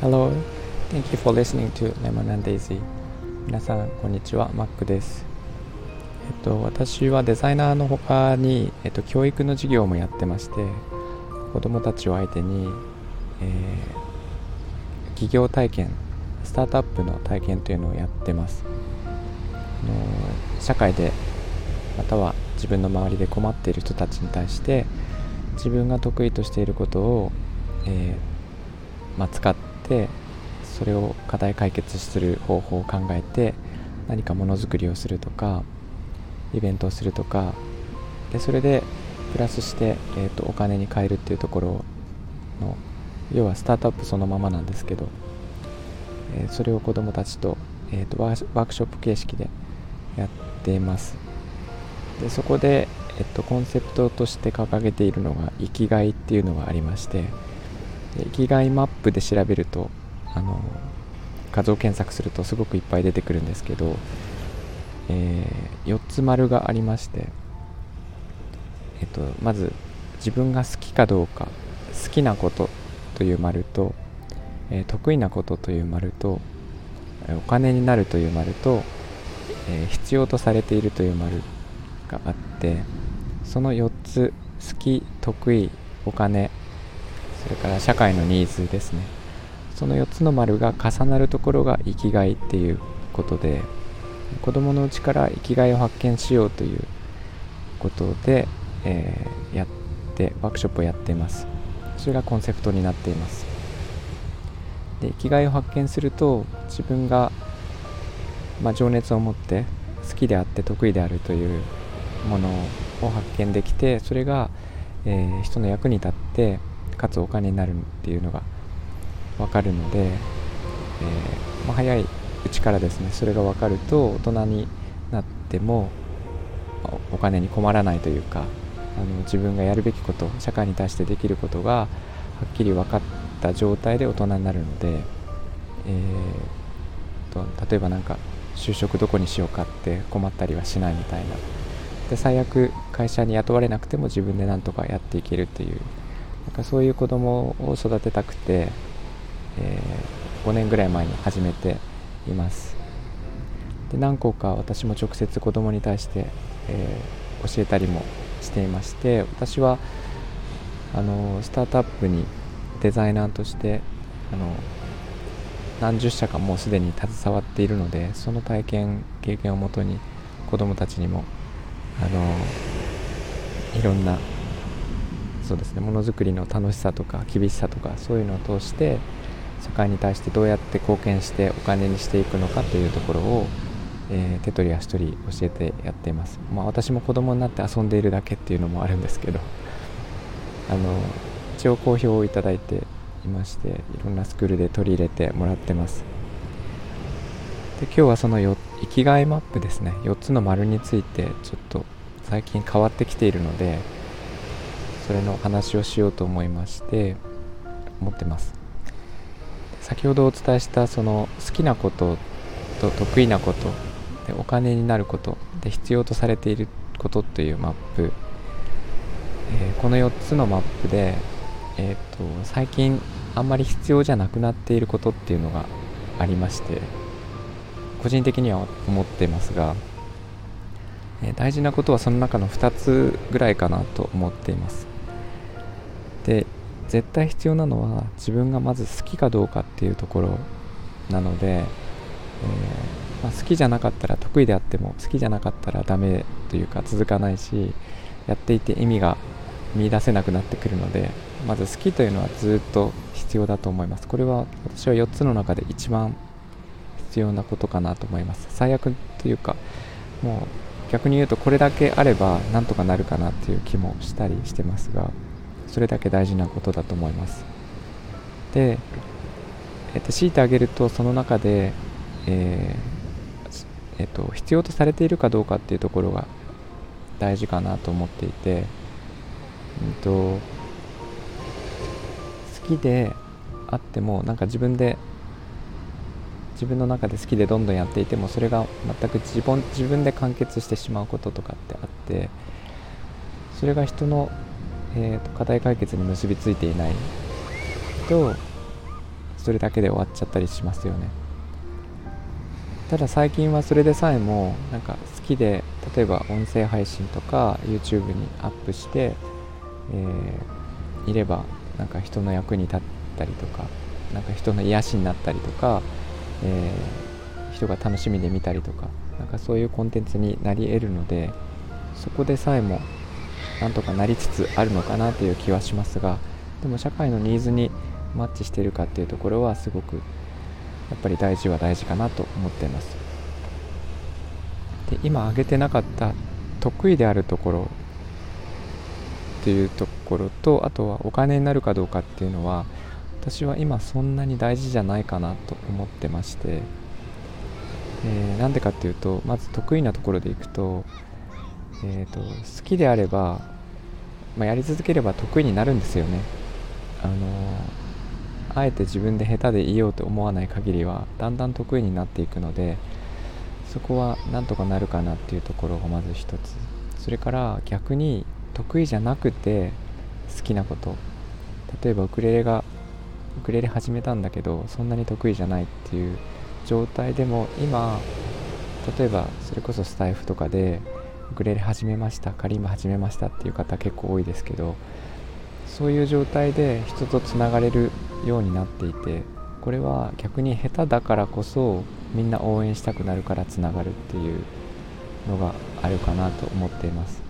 Hello, thank you for listening to Lemon and Daisy. 皆さんこんにちは、マックです。えっと、私はデザイナーの他に、えっと、教育の授業もやってまして子どもたちを相手に、えー、企業体験スタートアップの体験というのをやってます。あの社会でまたは自分の周りで困っている人たちに対して自分が得意としていることを、えー、まあ、使ってそれを課題解決する方法を考えて何かものづくりをするとかイベントをするとかでそれでプラスして、えーと、お金に換えるっていうところの要はスタートアップそのままなんですけど、えー、それを子どもたちと,、えーと、ワークショップ形式でやっています。でそこで、えーとコンセプトとして掲げているのが生きがいっていうのがありまして生きがいマップで調べるとあの画像検索するとすごくいっぱい出てくるんですけど、えー、4つ丸がありまして、えっと、まず自分が好きかどうか好きなことという丸と、えー、得意なことという丸とお金になるという丸と、えー、必要とされているという丸があってその4つ好き得意お金それから社会のニーズですね。その4つの丸が重なるところが生きがいっていうことで子供のうちから生きがいを発見しようということで、えー、やってワークショップをやっています。それがコンセプトになっています。で生きがいを発見すると自分が、まあ、情熱を持って好きであって得意であるというものを発見できてそれが、えー、人の役に立ってかつお金になるっていうのが分かるので、えー、まあ、早いうちからですねそれが分かると大人になってもお金に困らないというかあの自分がやるべきこと社会に対してできることがはっきり分かった状態で大人になるので、えーと、例えば何か就職どこにしようかって困ったりはしないみたいなで最悪会社に雇われなくても自分で何とかやっていけるっていうなんかそういう子供を育てたくて、えー、5年ぐらい前に始めています。で何校か私も直接子供に対して、えー、教えたりもしていまして私はあのスタートアップにデザイナーとしてあの何十社かもうすでに携わっているのでその体験経験をもとに子どもたちにもあのいろんなそうですねものづくりの楽しさとか厳しさとかそういうのを通して社会に対してどうやって貢献してお金にしていくのかというところを、えー、手取り足取り教えてやっています、まあ、私も子供になって遊んでいるだけっていうのもあるんですけどあの一応好評をいただいていましていろんなスクールで取り入れてもらってます。で今日はその生きがいマップですね。4つの丸についてちょっと最近変わってきているのでそれの話をしようと思いまして思ってます。先ほどお伝えしたその好きなことと得意なことでお金になることで必要とされていることというマップ、えー、この4つのマップで、えーと、最近あんまり必要じゃなくなっていることっていうのがありまして個人的には思ってますが、え、大事なことはその中の2つぐらいかなと思っています。で絶対必要なのは自分がまず好きかどうかっていうところなので、えー、まあ、好きじゃなかったら得意であっても好きじゃなかったらダメというか続かないしやっていて意味が見いだせなくなってくるのでまず好きというのはずっと必要だと思います。これは私は4つの中で一番必要なことかなと思います。最悪というかもう逆に言うとこれだけあればなんとかなるかなっていう気もしたりしてますがそれだけ大事なことだと思います。で、えっと、強いてあげるとその中で、えー、えっと、必要とされているかどうかっていうところが大事かなと思っていて、うんと、好きであってもなんか自分で自分の中で好きでどんどんやっていてもそれが全く自分自分で完結してしまうこととかってあってそれが人のえーと、課題解決に結びついていないとそれだけで終わっちゃったりしますよね。ただ最近はそれでさえもなんか好きで例えば音声配信とか YouTube にアップして、えー、いればなんか人の役に立ったりとかなんか人の癒しになったりとか、えー、人が楽しみで見たりとかなんかそういうコンテンツになり得るのでそこでさえもなんとかなりつつあるのかなという気はしますがでも社会のニーズにマッチしているかっていうところはすごくやっぱり大事は大事かなと思っています。で今挙げてなかった得意であるところっていうところとあとはお金になるかどうかっていうのは私は今そんなに大事じゃないかなと思ってまして、えー、なんでかっていうとまず得意なところでいくと,、えーと、好きであれば、まあ、やり続ければ得意になるんですよね。あのー、あえて自分で下手でいようと思わない限りはだんだん得意になっていくのでそこはなんとかなるかなっていうところがまず一つ。それから逆に得意じゃなくて好きなこと。例えばウクレレがウクレレ始めたんだけどそんなに得意じゃないっていう状態でも今例えばそれこそスタイフとかでウクレレ始めましたカリンバ始めましたっていう方結構多いですけどそういう状態で人とつながれるようになっていてこれは逆に下手だからこそみんな応援したくなるからつながるっていうのがあるかなと思っています。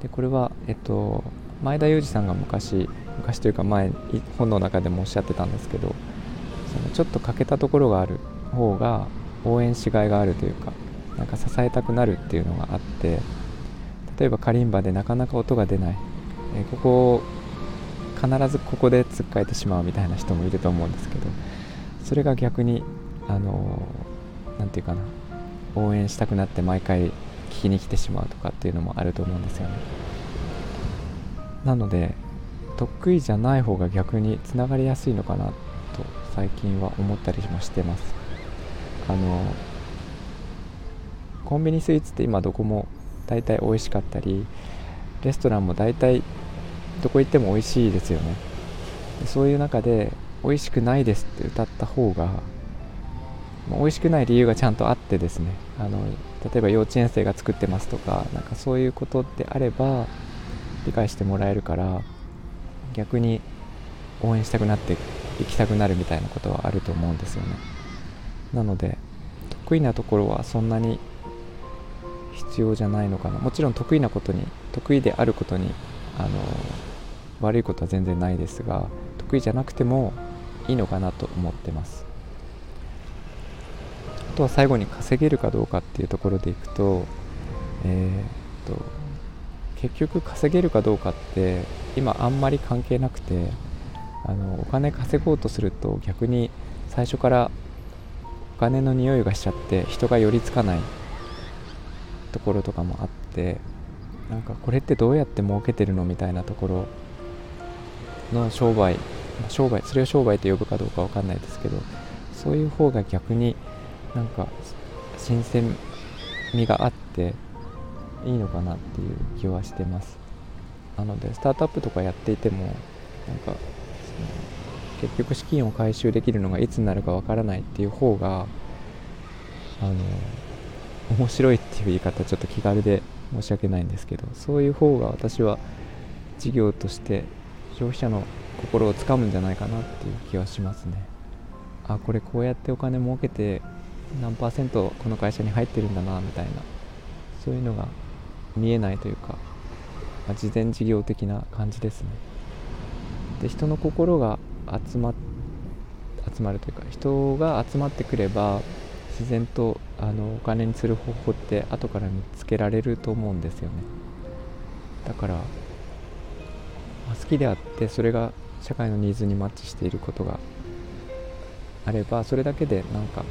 でこれは、えっと、前田裕二さんが昔昔というか前本の中でもおっしゃってたんですけどそのちょっと欠けたところがある方が応援しがいがあるというかなんか支えたくなるっていうのがあって例えばカリンバでなかなか音が出ない、えここ必ずここでつっかえてしまうみたいな人もいると思うんですけどそれが逆にあの何て言うかな応援したくなって毎回聞きに来てしまうとかっていうのもあると思うんですよね。なので得意じゃない方が逆につながりやすいのかなと最近は思ったりもしてます。あのコンビニスイーツって今どこも大体美味しかったりレストランも大体どこ行っても美味しいですよね。そういう中で美味しくないですって歌った方が美味しくない理由がちゃんとあってですね。あの例えば幼稚園生が作ってますとかなんかそういうことであれば理解してもらえるから逆に応援したくなって行きたくなるみたいなことはあると思うんですよね。なので得意なところはそんなに必要じゃないのかな。もちろん得意なことに得意であることにあの悪いことは全然ないですが得意じゃなくてもいいのかなと思ってます。あとは最後に稼げるかどうかっていうところでいくとえー、っと結局稼げるかどうかって今あんまり関係なくてあのお金稼ごうとすると逆に最初からお金の匂いがしちゃって人が寄りつかないところとかもあってなんかこれってどうやって儲けてるのみたいなところの商売商売それを商売と呼ぶかどうかわかんないですけどそういう方が逆になんか新鮮味があっていいのかなっていう気はしてます。なのでスタートアップとかやっていてもなんか結局資金を回収できるのがいつになるかわからないっていう方があの面白いっていう言い方ちょっと気軽で申し訳ないんですけどそういう方が私は事業として消費者の心をつかむんじゃないかなっていう気はしますね。あこれこうやってお金儲けて何パーセントこの会社に入ってるんだなみたいな。そういうのが見えないというか、まあ、事前事業的な感じですね。で人の心が集ま集まるというか人が集まってくれば自然とあのお金にする方法って後から見つけられると思うんですよね。だから、まあ、好きであってそれが社会のニーズにマッチしていることがあればそれだけでなんか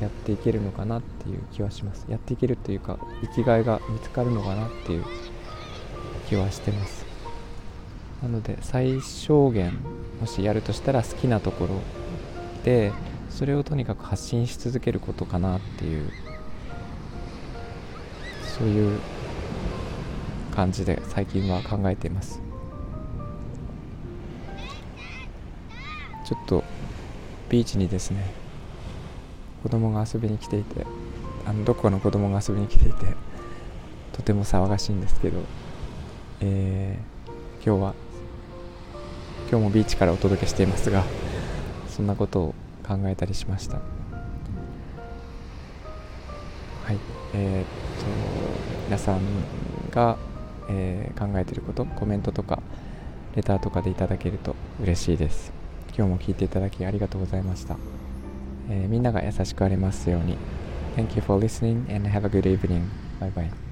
やっていけるのかなっていう気はします。やっていけるというか生きがいが見つかるのかなっていう気はしてます。なので最小限もしやるとしたら好きなところでそれをとにかく発信し続けることかなっていうそういう感じで最近は考えています。ちょっとビーチにですね子供が遊びに来ていてあのどこかの子供が遊びに来ていてとても騒がしいんですけど、えー、今日は今日もビーチからお届けしていますがそんなことを考えたりしました。はいえー、っと皆さんが、えー、考えてることコメントとかレターとかでいただけると嬉しいです。今日も聞いていただきありがとうございました、えー、みんなが優しくありますように Thank you for listening and have a good evening. Bye bye.